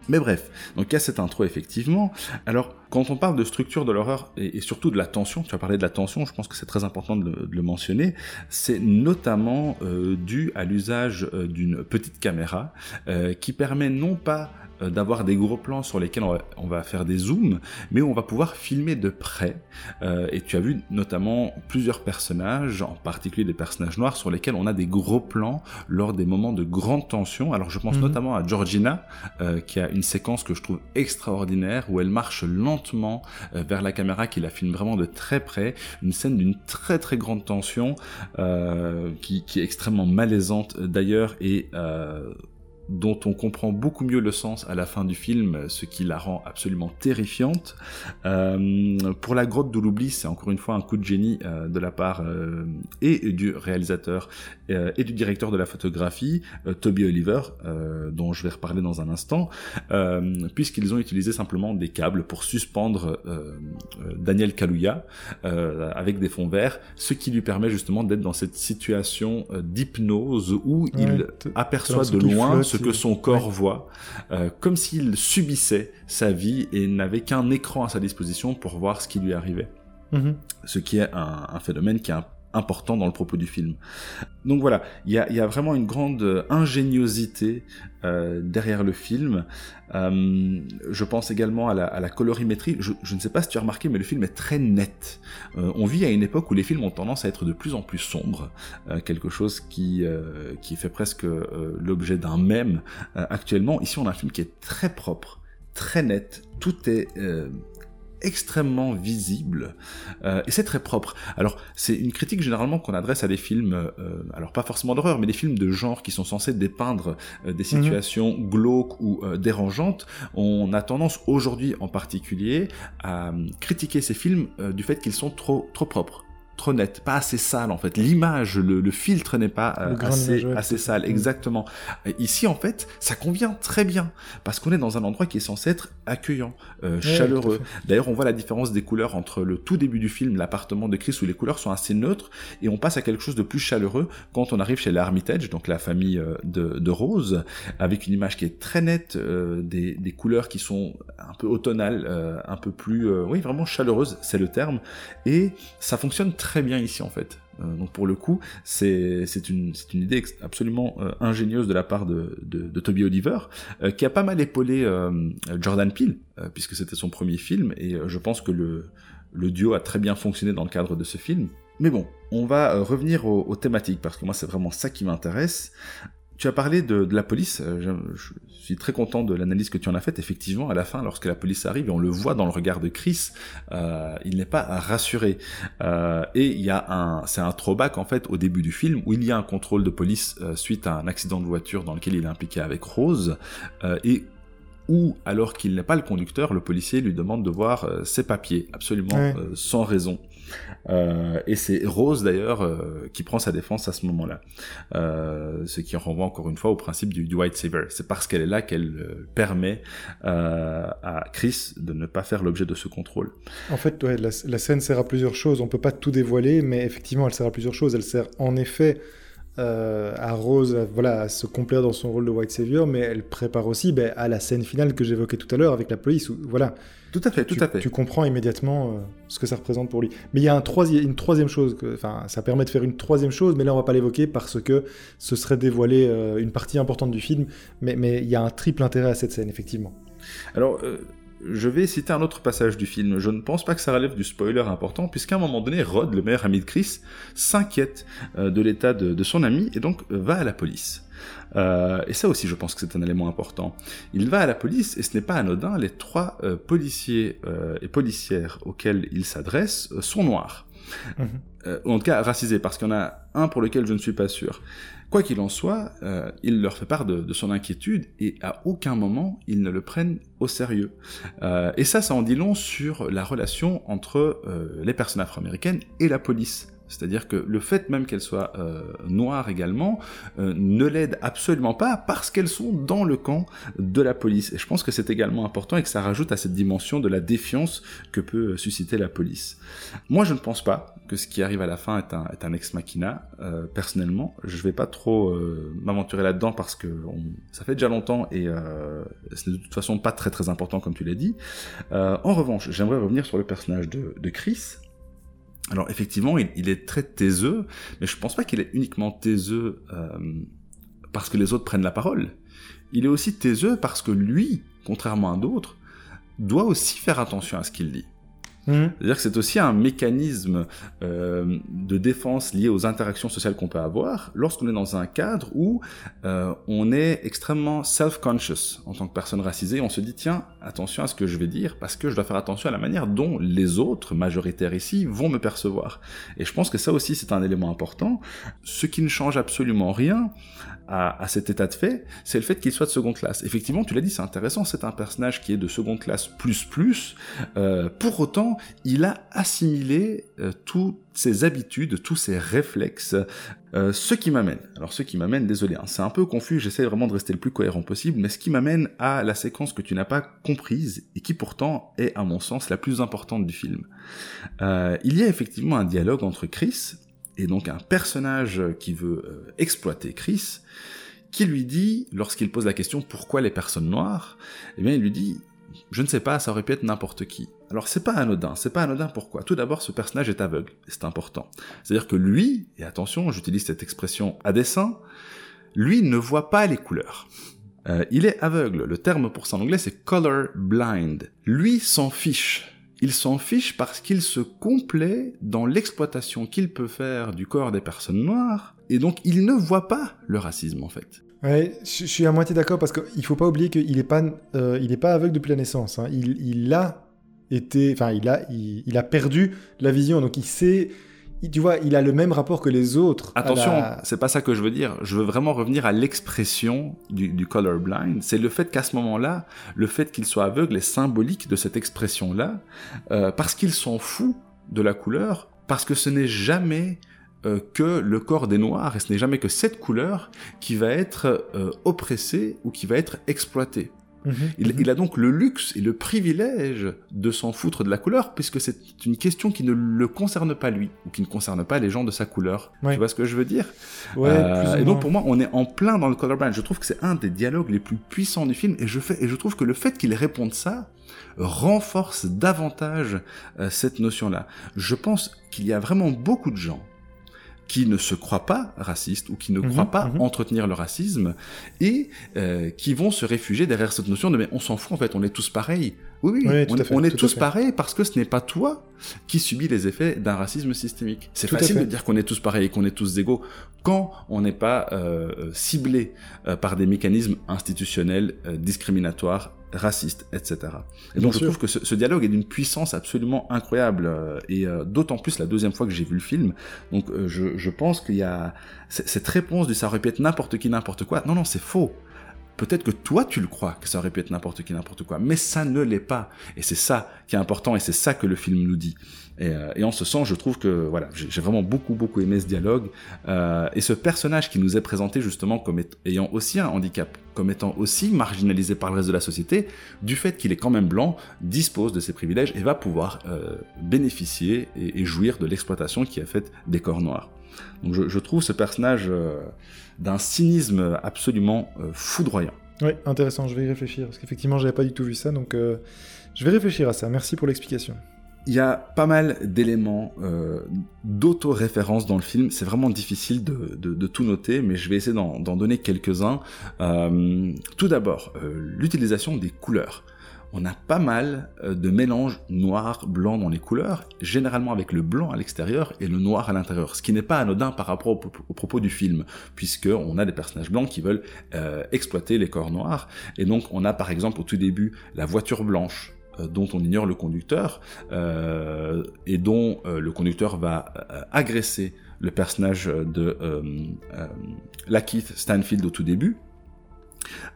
Speaker 2: Mais bref, donc il y a cette intro effectivement. Alors, quand on parle de structure de l'horreur et, surtout de la tension, tu as parlé de la tension, je pense que c'est très important de le, mentionner, c'est notamment euh, dû à l'usage euh, d'une petite caméra euh, qui permet non pas d'avoir des gros plans sur lesquels on va, faire des zooms, mais on va pouvoir filmer de près. Euh, et tu as vu notamment plusieurs personnages, en particulier des personnages noirs, sur lesquels on a des gros plans lors des moments de grande tension. Alors je pense mhm. notamment à Georgina, euh, qui a une séquence que je trouve extraordinaire, où elle marche lentement vers la caméra, qui la filme vraiment de très près. Une scène d'une très très grande tension, qui, qui, est extrêmement malaisante d'ailleurs, et dont on comprend beaucoup mieux le sens à la fin du film, ce qui la rend absolument terrifiante. Euh, pour la grotte de l'oubli, c'est encore une fois un coup de génie euh, de la part euh, et du réalisateur et du directeur de la photographie, Toby Oliver, dont je vais reparler dans un instant, puisqu'ils ont utilisé simplement des câbles pour suspendre Daniel Kaluuya avec des fonds verts, ce qui lui permet justement d'être dans cette situation d'hypnose où il aperçoit de loin ce que son corps voit, euh, comme s'il subissait sa vie et n'avait qu'un écran à sa disposition pour voir ce qui lui arrivait.
Speaker 1: Mhm.
Speaker 2: ce qui est un, un phénomène qui est un- important dans le propos du film. Donc voilà, il y a, vraiment une grande euh, ingéniosité euh, derrière le film. Euh, je pense également à la, colorimétrie. Je, ne sais pas si tu as remarqué, mais le film est très net. On vit à une époque où les films ont tendance à être de plus en plus sombres, quelque chose qui, fait presque l'objet d'un mème actuellement. Ici, on a un film qui est très propre, très net. Tout est extrêmement visible euh, et c'est très propre. Alors c'est une critique généralement qu'on adresse à des films, euh, alors pas forcément d'horreur, mais des films de genre qui sont censés dépeindre euh, des situations glauques ou euh, dérangeantes. On a tendance aujourd'hui en particulier à critiquer ces films du fait qu'ils sont trop trop propres trop nets, pas assez sales en fait. L'image, le, le filtre n'est pas euh, assez, assez sale.
Speaker 1: Mm.
Speaker 2: exactement. Ici en fait, ça convient très bien parce qu'on est dans un endroit qui est censé être accueillant, euh, chaleureux. D'ailleurs, on voit la différence des couleurs entre le tout début du film, l'appartement de Chris, où les couleurs sont assez neutres, et on passe à quelque chose de plus chaleureux quand on arrive chez l'Armitage, donc la famille euh, de, de Rose, avec une image qui est très nette, euh, des, des couleurs qui sont un peu automnales, un peu plus, oui, vraiment chaleureuses, c'est le terme, et ça fonctionne très bien ici en fait. Euh, donc pour le coup, c'est une, une idée absolument euh, ingénieuse de la part de, de, Toby Oliver, euh, qui a pas mal épaulé Jordan Peele, puisque c'était son premier film, et je pense que le, le duo a très bien fonctionné dans le cadre de ce film. Mais bon, on va revenir aux, aux thématiques, parce que moi c'est vraiment ça qui m'intéresse. Tu as parlé de, de la police, euh, je, je suis très content de l'analyse que tu en as faite. Effectivement, à la fin, lorsque la police arrive, et on le voit dans le regard de Chris, euh, il n'est pas rassuré. Euh, et il y a un, c'est un throwback en fait au début du film où il y a un contrôle de police euh, suite à un accident de voiture dans lequel il est impliqué avec Rose, et où, alors qu'il n'est pas le conducteur, le policier lui demande de voir ses papiers, absolument
Speaker 1: Ouais.
Speaker 2: euh, sans raison. Euh, et c'est Rose d'ailleurs euh, qui prend sa défense à ce moment-là. Euh, ce qui renvoie encore une fois au principe du, white saver. C'est parce qu'elle est là qu'elle euh, permet euh, à Chris de ne pas faire l'objet de ce contrôle.
Speaker 1: En fait, ouais, la, la scène sert à plusieurs choses. On peut pas tout dévoiler, mais effectivement, elle sert à plusieurs choses. Elle sert en effet euh, à Rose voilà, à se complaire dans son rôle de White Savior, mais elle prépare aussi ben, à la scène finale que j'évoquais tout à l'heure avec la police. Où, voilà,
Speaker 2: Tout à fait, tout
Speaker 1: tu,
Speaker 2: à fait.
Speaker 1: tu comprends immédiatement euh, ce que ça représente pour lui. Mais il y a un troisi- une troisième chose, enfin, ça permet de faire une troisième chose, mais là on va pas l'évoquer parce que ce serait dévoiler euh, une partie importante du film. Mais mais il y a un triple intérêt à cette scène, effectivement.
Speaker 2: Alors, je vais citer un autre passage du film. Je ne pense pas que ça relève du spoiler important, puisqu'à un moment donné, Rod, le meilleur ami de Chris, s'inquiète euh, de l'état de, de son ami et donc euh, va à la police. Euh, et ça aussi, je pense que c'est un élément important. Il va à la police et ce n'est pas anodin. Les trois euh, policiers euh, et policières auxquels il s'adresse sont noirs.
Speaker 1: Mhm.
Speaker 2: Ou en tout cas racisés, parce qu'il y en a un pour lequel je ne suis pas sûr. Quoi qu'il en soit, euh, il leur fait part de, son inquiétude et à aucun moment ils ne le prennent au sérieux. Euh, et ça, ça en dit long sur la relation entre euh, les personnes afro-américaines et la police. C'est-à-dire que le fait même qu'elles soient euh, noires également euh, ne l'aide absolument pas parce qu'elles sont dans le camp de la police. Et je pense que c'est également important et que ça rajoute à cette dimension de la défiance que peut euh, susciter la police. Moi, je ne pense pas que ce qui arrive à la fin est un, ex machina. Personnellement, je vais pas trop m'aventurer là-dedans parce que ça fait déjà longtemps et ce n'est de toute façon pas très très important comme tu l'as dit. En revanche, j'aimerais revenir sur le personnage de Chris. Alors effectivement, il, est très taiseux, mais je pense pas qu'il est uniquement taiseux euh, parce que les autres prennent la parole. Il est aussi taiseux parce que lui, contrairement à d'autres, doit aussi faire attention à ce qu'il dit.
Speaker 1: Mhm.
Speaker 2: C'est-à-dire que c'est aussi un mécanisme euh, de défense lié aux interactions sociales qu'on peut avoir lorsqu'on est dans un cadre où euh, on est extrêmement self-conscious en tant que personne racisée. On se dit, tiens, attention à ce que je vais dire parce que je dois faire attention à la manière dont les autres, majoritaires ici, vont me percevoir. Et je pense que ça aussi, c'est un élément important. Ce qui ne change absolument rien à, à cet état de fait, c'est le fait qu'il soit de seconde classe. Effectivement, tu l'as dit, c'est intéressant, c'est un personnage qui est de seconde classe plus plus. Euh, pour autant, il a assimilé euh, toutes ses habitudes, tous ses réflexes, euh, ce qui m'amène, alors ce qui m'amène, désolé, hein, c'est un peu confus, j'essaie vraiment de rester le plus cohérent possible, mais ce qui m'amène à la séquence que tu n'as pas comprise et qui pourtant est, à mon sens, la plus importante du film. Euh, il y a effectivement un dialogue entre Chris et donc un personnage qui veut euh, exploiter Chris, qui lui dit, lorsqu'il pose la question pourquoi les personnes noires, eh bien il lui dit je ne sais pas, ça aurait pu être n'importe qui. Alors c'est pas anodin, c'est pas anodin pourquoi? Tout d'abord, ce personnage est aveugle, c'est important. C'est-à-dire que lui, et attention, j'utilise cette expression à dessein, lui ne voit pas les couleurs. Euh, il est aveugle. Le terme pour ça en anglais, c'est color blind. Lui s'en fiche. Il s'en fiche parce qu'il se complaît dans l'exploitation qu'il peut faire du corps des personnes noires, et donc il ne voit pas le racisme en fait.
Speaker 1: Ouais, je suis à moitié d'accord parce qu'il faut pas oublier qu'il n'est pas, euh, est pas aveugle depuis la naissance. Hein. Il, a été, enfin, il a, il, a perdu la vision, donc il sait, tu vois, il a le même rapport que les autres.
Speaker 2: Attention, la... c'est pas ça que je veux dire. Je veux vraiment revenir à l'expression du, du colorblind. C'est le fait qu'à ce moment-là, le fait qu'il soit aveugle est symbolique de cette expression-là, euh, parce qu'il s'en fout de la couleur, parce que ce n'est jamais euh, que le corps des Noirs, et ce n'est jamais que cette couleur qui va être euh, oppressée ou qui va être exploitée. Mmh, il, mmh. il, a donc le luxe et le privilège de s'en foutre de la couleur, puisque c'est une question qui ne le concerne pas lui, ou qui ne concerne pas les gens de sa couleur. Ouais. Tu vois ce que je veux dire?
Speaker 1: Ouais, euh,
Speaker 2: Et donc pour moi, on est en plein dans le colorblind. Je trouve que c'est un des dialogues les plus puissants du film, et je, fais, et je trouve que le fait qu'il réponde ça renforce davantage euh, cette notion-là. Je pense qu'il y a vraiment beaucoup de gens qui ne se croient pas racistes ou qui ne mmh, croient pas mmh. entretenir le racisme et euh, qui vont se réfugier derrière cette notion de mais on s'en fout en fait, on est tous pareils. Oui, oui,
Speaker 1: ouais,
Speaker 2: on,
Speaker 1: fait,
Speaker 2: on est tous pareils parce que ce n'est pas toi qui subis les effets d'un racisme systémique. C'est facile de dire qu'on est tous pareils et qu'on est tous égaux quand on n'est pas euh, ciblé euh, par des mécanismes institutionnels euh, discriminatoires racistes, etc. Et donc Bien je sûr. trouve que ce, ce dialogue est d'une puissance absolument incroyable euh, et euh, d'autant plus la deuxième fois que j'ai vu le film. Donc euh, je, je, pense qu'il y a cette réponse de ça aurait pu être n'importe qui, n'importe quoi. Non, non, c'est faux. Peut-être que toi tu le crois que ça aurait pu être n'importe qui, n'importe quoi, mais ça ne l'est pas. Et c'est ça qui est important et c'est ça que le film nous dit. Et, euh, et, en ce sens, je trouve que voilà, j'ai vraiment beaucoup beaucoup aimé ce dialogue euh, et ce personnage qui nous est présenté justement comme ayant aussi un handicap, comme étant aussi marginalisé par le reste de la société, du fait qu'il est quand même blanc, dispose de ses privilèges et va pouvoir euh, bénéficier et, jouir de l'exploitation qui est faite des corps noirs. Donc je, trouve ce personnage d'un cynisme absolument foudroyant.
Speaker 1: Oui, intéressant, je vais y réfléchir, parce qu'effectivement, j'avais pas du tout vu ça, donc je vais réfléchir à ça. Merci pour l'explication.
Speaker 2: Il y a pas mal d'éléments euh, d'auto-référence dans le film. C'est vraiment difficile de, tout noter, mais je vais essayer d'en donner quelques-uns. Euh, tout d'abord, euh, l'utilisation des couleurs on a pas mal euh, de mélanges noir, blanc dans les couleurs, généralement avec le blanc à l'extérieur et le noir à l'intérieur, ce qui n'est pas anodin par rapport au, propos du film, puisque on a des personnages blancs qui veulent exploiter les corps noirs, et donc on a par exemple au tout début la voiture blanche dont on ignore le conducteur euh, et dont euh, le conducteur va euh, agresser le personnage de Lakeith Stanfield au tout début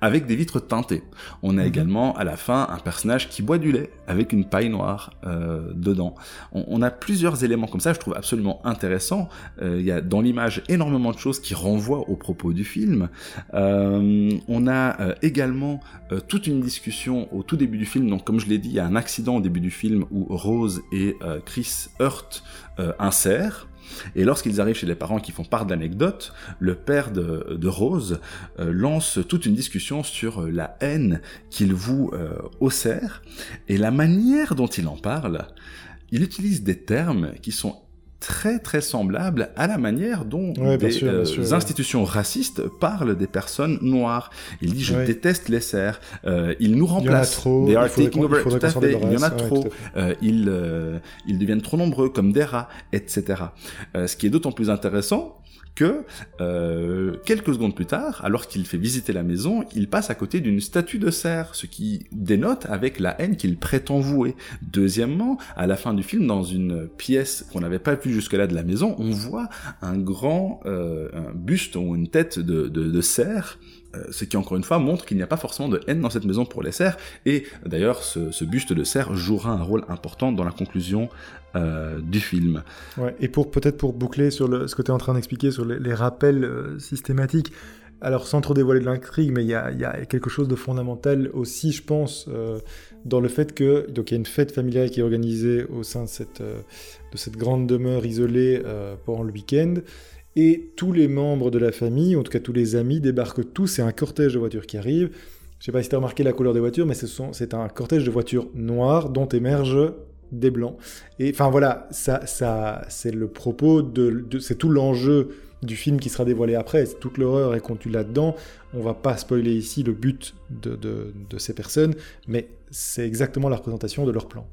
Speaker 2: avec des vitres teintées. On a mmh. également à la fin un personnage qui boit du lait avec une paille noire euh, dedans. On, on, a plusieurs éléments comme ça, je trouve absolument intéressant. Euh, il y a dans l'image énormément de choses qui renvoient au propos du film. Euh, on a également euh, toute une discussion au tout début du film. Donc comme je l'ai dit, il y a un accident au début du film où Rose et Chris heurtent un cerf. Et lorsqu'ils arrivent chez les parents qui font part d'anecdotes, le père de, de Rose euh, lance toute une discussion sur euh, la haine qu'il voue euh, au cerf, et la manière dont il en parle, il utilise des termes qui sont très très semblable à la manière dont
Speaker 1: ouais,
Speaker 2: des
Speaker 1: sûr,
Speaker 2: euh,
Speaker 1: sûr,
Speaker 2: institutions ouais. racistes parlent des personnes noires. Il dit je ouais. déteste les serfs, euh, ils nous remplacent.
Speaker 1: They
Speaker 2: are taking over.
Speaker 1: Tout
Speaker 2: à fait, il y en a trop. Euh, ils, euh, ils deviennent trop nombreux comme des rats, etc. Euh, ce qui est d'autant plus intéressant que euh, quelques secondes plus tard, alors qu'il fait visiter la maison, il passe à côté d'une statue de cerf, ce qui dénote avec la haine qu'il prétend vouer. Deuxièmement, à la fin du film, dans une pièce qu'on n'avait pas vue jusque-là de la maison, on voit un grand euh, buste ou une tête de, cerf euh, ce qui encore une fois montre qu'il n'y a pas forcément de haine dans cette maison pour les cerfs, et d'ailleurs ce, buste de cerf jouera un rôle important dans la conclusion euh, du film.
Speaker 1: Ouais, et pour peut-être pour boucler sur ce que tu es en train d'expliquer sur les, rappels euh, systématiques, alors sans trop dévoiler de l'intrigue, mais il y, a, quelque chose de fondamental aussi, je pense, euh, dans le fait que donc il y a une fête familiale qui est organisée au sein de cette, de cette grande demeure isolée pendant le week-end, et tous les membres de la famille, en tout cas tous les amis, débarquent tous, c'est un cortège de voitures qui arrive, Je sais pas si tu as remarqué la couleur des voitures, mais c'est un cortège de voitures noires dont émergent des blancs. Et enfin voilà, ça, ça, c'est le propos de, c'est tout l'enjeu du film qui sera dévoilé après. Toute l'horreur est contenue là-dedans. On va pas spoiler ici le but de, de ces personnes, mais c'est exactement la représentation de leur plan.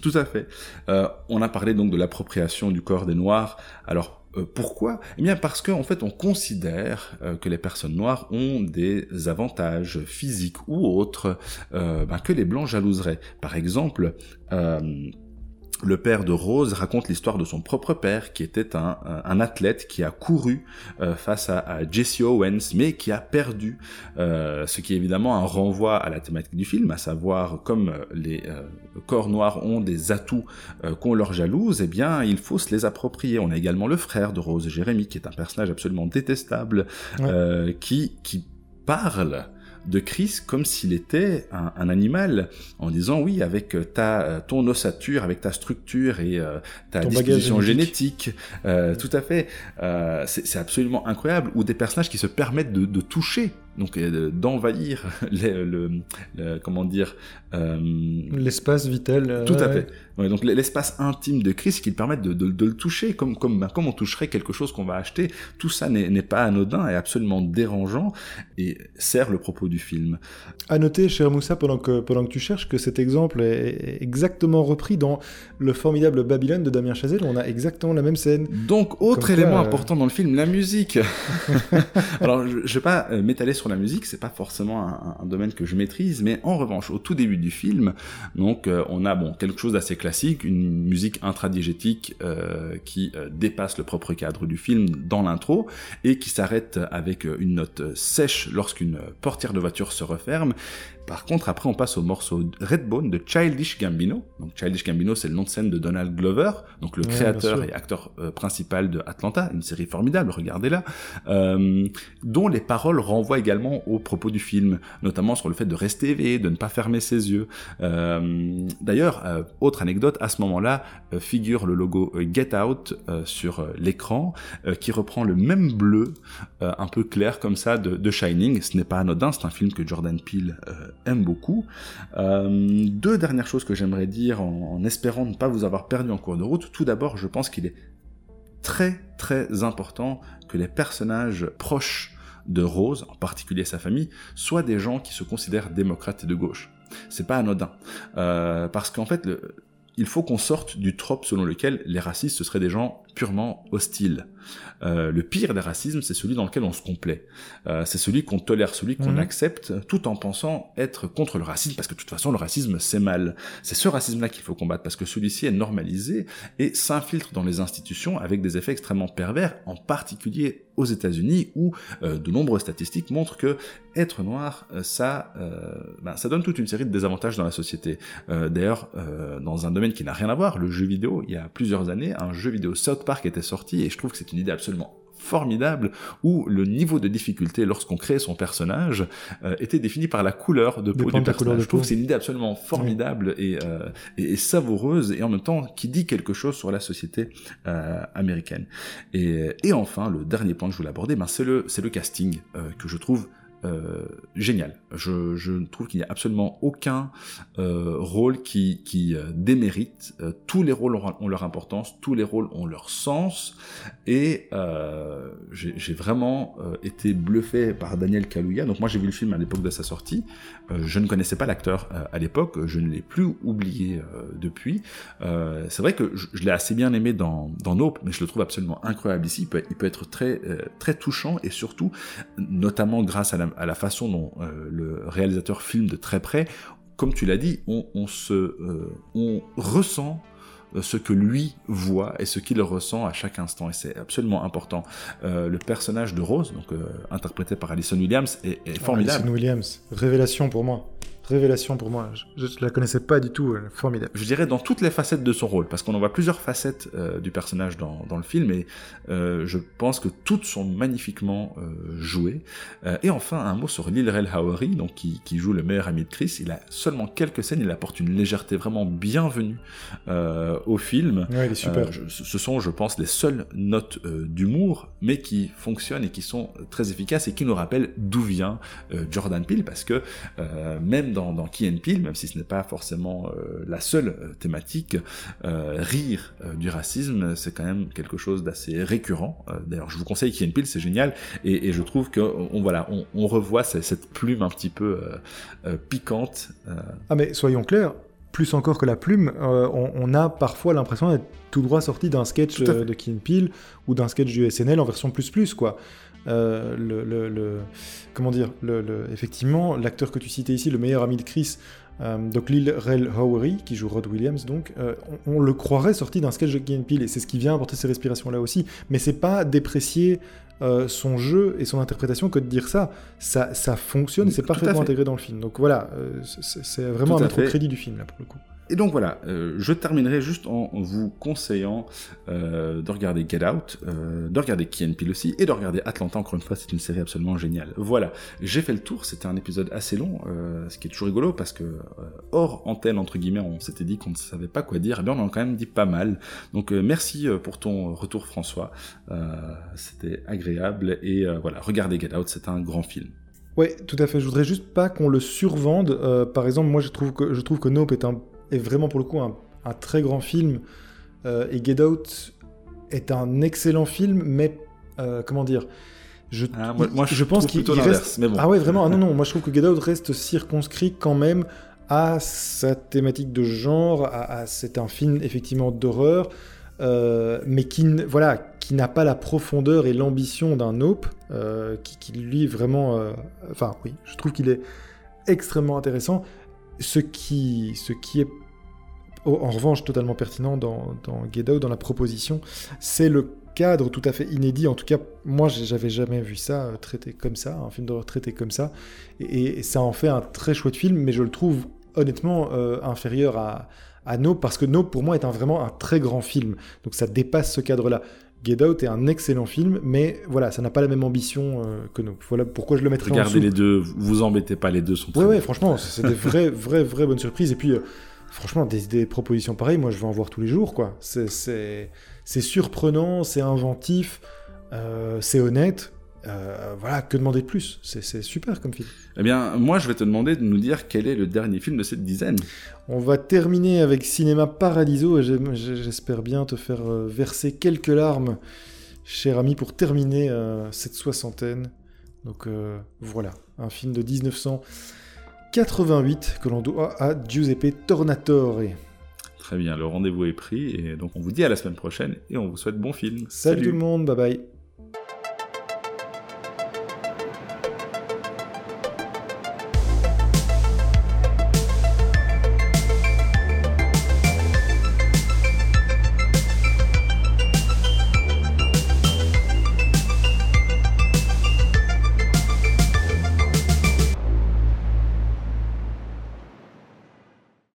Speaker 2: Tout à fait. Euh, on a parlé donc de l'appropriation du corps des Noirs. Alors euh, pourquoi? Eh bien parce qu'en en fait on considère euh, que les personnes noires ont des avantages physiques ou autres ben, que les blancs jalouseraient. Par exemple, le père de Rose raconte l'histoire de son propre père, qui était un, un athlète qui a couru euh, face à, Jesse Owens, mais qui a perdu. Euh, ce qui est évidemment un renvoi à la thématique du film, à savoir comme les euh, corps noirs ont des atouts qu'on leur jalouse, eh bien il faut se les approprier. On a également le frère de Rose, Jérémy, qui est un personnage absolument détestable, qui, qui parle de Chris comme s'il était un, animal, en disant oui, avec ta euh, ton ossature, avec ta structure et euh, ta disposition génétique, euh, tout à fait, c'est absolument incroyable. Ou des personnages qui se permettent de toucher donc euh, d'envahir le, comment dire
Speaker 1: euh, l'espace vital
Speaker 2: euh, tout à fait. Donc l'espace intime de Chris qui permet de, de, le toucher comme comme ben, comme on toucherait quelque chose qu'on va acheter. Tout ça n'est pas anodin et absolument dérangeant et sert le propos du film.
Speaker 1: À noter cher Moussa pendant que pendant que tu cherches que cet exemple est exactement repris dans le formidable Babylone de Damien Chazelle. On a exactement la même scène.
Speaker 2: Donc autre élément important dans le film la musique. Alors je, je vais pas m'étaler sur la musique, c'est pas forcément un, domaine que je maîtrise, mais en revanche, au tout début du film, donc euh, on a bon quelque chose d'assez classique, une musique intradigétique euh, qui euh, dépasse le propre cadre du film dans l'intro et qui s'arrête avec une note sèche lorsqu'une portière de voiture se referme par contre, après, on passe au morceau Redbone de Childish Gambino. Donc, Childish Gambino, c'est le nom de scène de Donald Glover, donc le créateur et acteur euh, principal de Atlanta, une série formidable, regardez-la, euh, dont les paroles renvoient également aux propos du film, notamment sur le fait de rester éveillé, de ne pas fermer ses yeux. Euh, D'ailleurs, autre anecdote, à ce moment-là, figure le logo Get Out sur l'écran, qui reprend le même bleu, un peu clair comme ça, de, de Shining. Ce n'est pas anodin, c'est un film que Jordan Peele aime beaucoup. Euh, deux dernières choses que j'aimerais dire en, espérant ne pas vous avoir perdu en cours de route. Tout d'abord, je pense qu'il est très très important que les personnages proches de Rose, en particulier sa famille, soient des gens qui se considèrent démocrates et de gauche. C'est pas anodin. Euh, parce qu'en fait, il faut qu'on sorte du trope selon lequel les racistes, ce seraient des gens purement hostiles. Euh, le pire des racismes, c'est celui dans lequel on se complaît. Euh, c'est celui qu'on tolère, celui qu'on mhm. accepte, tout en pensant être contre le racisme, parce que de toute façon, le racisme, c'est mal. C'est ce racisme-là qu'il faut combattre, parce que celui-ci est normalisé et s'infiltre dans les institutions avec des effets extrêmement pervers, en particulier aux États-Unis, où euh, de nombreuses statistiques montrent que être noir, ça, ben, ça donne toute une série de désavantages dans la société. D'ailleurs, dans un domaine qui n'a rien à voir, le jeu vidéo, il y a plusieurs années, un jeu vidéo South Park était sorti, et je trouve que c'est une idée absolument formidable où le niveau de difficulté lorsqu'on crée son personnage euh, était défini par la couleur de peau du personnage. Je trouve que c'est une idée absolument formidable euh, et, et, savoureuse et en même temps qui dit quelque chose sur la société euh, américaine. Et, et, enfin, le dernier point que je voulais aborder, ben, c'est le, c'est le casting que je trouve euh, génial. Je, trouve qu'il n'y a absolument aucun euh, rôle qui, euh, démérite. Tous les rôles ont, leur importance, tous les rôles ont leur sens, et j'ai vraiment été bluffé par Daniel Kaluuya. Donc moi j'ai vu le film à l'époque de sa sortie. je ne connaissais pas l'acteur à l'époque, je ne l'ai plus oublié depuis. C'est vrai que je, je l'ai assez bien aimé dans, dans Nope, mais je le trouve absolument incroyable ici. Il peut, il peut être très très touchant et surtout, notamment grâce à la à la façon dont euh, le réalisateur filme de très près, comme tu l'as dit, on, se, euh, on ressent euh, ce que lui voit et ce qu'il ressent à chaque instant et c'est absolument important. le personnage de Rose, donc interprété par Alison Williams, est, est formidable.
Speaker 1: Alison Williams, révélation pour moi révélation pour moi. Je, ne la connaissais pas du tout, formidable.
Speaker 2: Je dirais dans toutes les facettes de son rôle, parce qu'on en voit plusieurs facettes euh, du personnage dans, dans, le film, et euh, je pense que toutes sont magnifiquement euh, jouées. et enfin, un mot sur Lil Rel Howery, donc qui, qui, joue le meilleur ami de Chris. Il a seulement quelques scènes, il apporte une légèreté vraiment bienvenue au film.
Speaker 1: Ouais, il est super.
Speaker 2: ce sont, je pense, les seules notes d'humour, mais qui fonctionnent et qui sont très efficaces et qui nous rappellent d'où vient Jordan Peele, parce que même dans, dans Key and Peele, même si ce n'est pas forcément euh, la seule euh, thématique, euh, rire du racisme, c'est quand même quelque chose d'assez récurrent. D'ailleurs, je vous conseille Key and Peele, c'est génial, et, et, je trouve que on, voilà, on, on revoit cette, cette, plume un petit peu piquante.
Speaker 1: Ah mais soyons clairs, plus encore que la plume, on, on, a parfois l'impression d'être tout droit sorti d'un sketch de Key and Peele ou d'un sketch du SNL en version plus plus quoi. Euh, le, comment dire, le, effectivement, l'acteur que tu citais ici, le meilleur ami de Chris, euh, donc Lil Rel Howery, qui joue Rod Williams, donc, euh, on, le croirait sorti d'un sketch de Key Peele, et c'est ce qui vient apporter ces respirations-là aussi. Mais c'est pas déprécier son jeu et son interprétation que de dire ça. Ça, ça fonctionne et c'est parfaitement intégré dans le film. Donc voilà, c'est vraiment un mettre au crédit du film, là, pour le coup.
Speaker 2: Et donc voilà, euh, je terminerai juste en vous conseillant euh, de regarder Get Out, euh, de regarder Key Peele aussi, et de regarder Atlanta, encore une fois, c'est une série absolument géniale. Voilà, j'ai fait le tour, c'était un épisode assez long, ce qui est toujours rigolo, parce que hors antenne, entre guillemets, on s'était dit qu'on ne savait pas quoi dire, et eh bien on en a quand même dit pas mal. Donc merci pour ton retour François, c'était agréable, et voilà, regardez Get Out, c'est un grand film.
Speaker 1: Ouais, tout à fait. Je voudrais juste pas qu'on le survende. par exemple, moi, je trouve que je trouve que Nope est un est vraiment pour le coup un, très grand film. Euh, et Get Out est un excellent film, mais euh, comment dire
Speaker 2: je, ah, moi, je, pense qu'il reste.
Speaker 1: Mais bon. Ah ouais, vraiment. Ah non, non. Moi, je trouve que Get Out reste circonscrit quand même à sa thématique de genre. À, c'est un film effectivement d'horreur, euh, mais qui, voilà, qui n'a pas la profondeur et l'ambition d'un Nope, qui, qui, lui vraiment. Enfin, oui, je trouve qu'il est extrêmement intéressant. Ce qui, ce qui est en revanche totalement pertinent dans, dans Get Out, dans la proposition, c'est le cadre tout à fait inédit. En tout cas, moi, j'avais jamais vu ça euh, traité comme ça, un film d'horreur traité comme ça. Et, ça en fait un très chouette film, mais je le trouve honnêtement euh, inférieur à, à Nope, parce que Nope, pour moi, est un, vraiment un très grand film. Donc ça dépasse ce cadre-là. Get Out est un excellent film, mais voilà, ça n'a pas la même ambition euh, que nous. Voilà pourquoi je le mettrais
Speaker 2: Regardez en les deux, vous embêtez pas, les deux sont
Speaker 1: très Ouais, ouais, franchement, c'est des vraies, vraies, vraies bonnes surprises. Et puis, euh, franchement, des, des, propositions pareilles, moi je vais en voir tous les jours, quoi. C'est surprenant, c'est inventif, euh, c'est honnête. Euh, voilà, que demander de plus? C'est super comme film.
Speaker 2: Eh bien, moi, je vais te demander de nous dire quel est le dernier film de cette dizaine.
Speaker 1: On va terminer avec Cinéma Paradiso et j'espère bien te faire euh, verser quelques larmes, cher ami, pour terminer euh, cette soixantaine. Donc voilà, un film de 1988 que l'on doit à Giuseppe Tornatore.
Speaker 2: Très bien, le rendez-vous est pris et donc on vous dit à la semaine prochaine et on vous souhaite bon film.
Speaker 1: Salut. tout le monde, bye bye.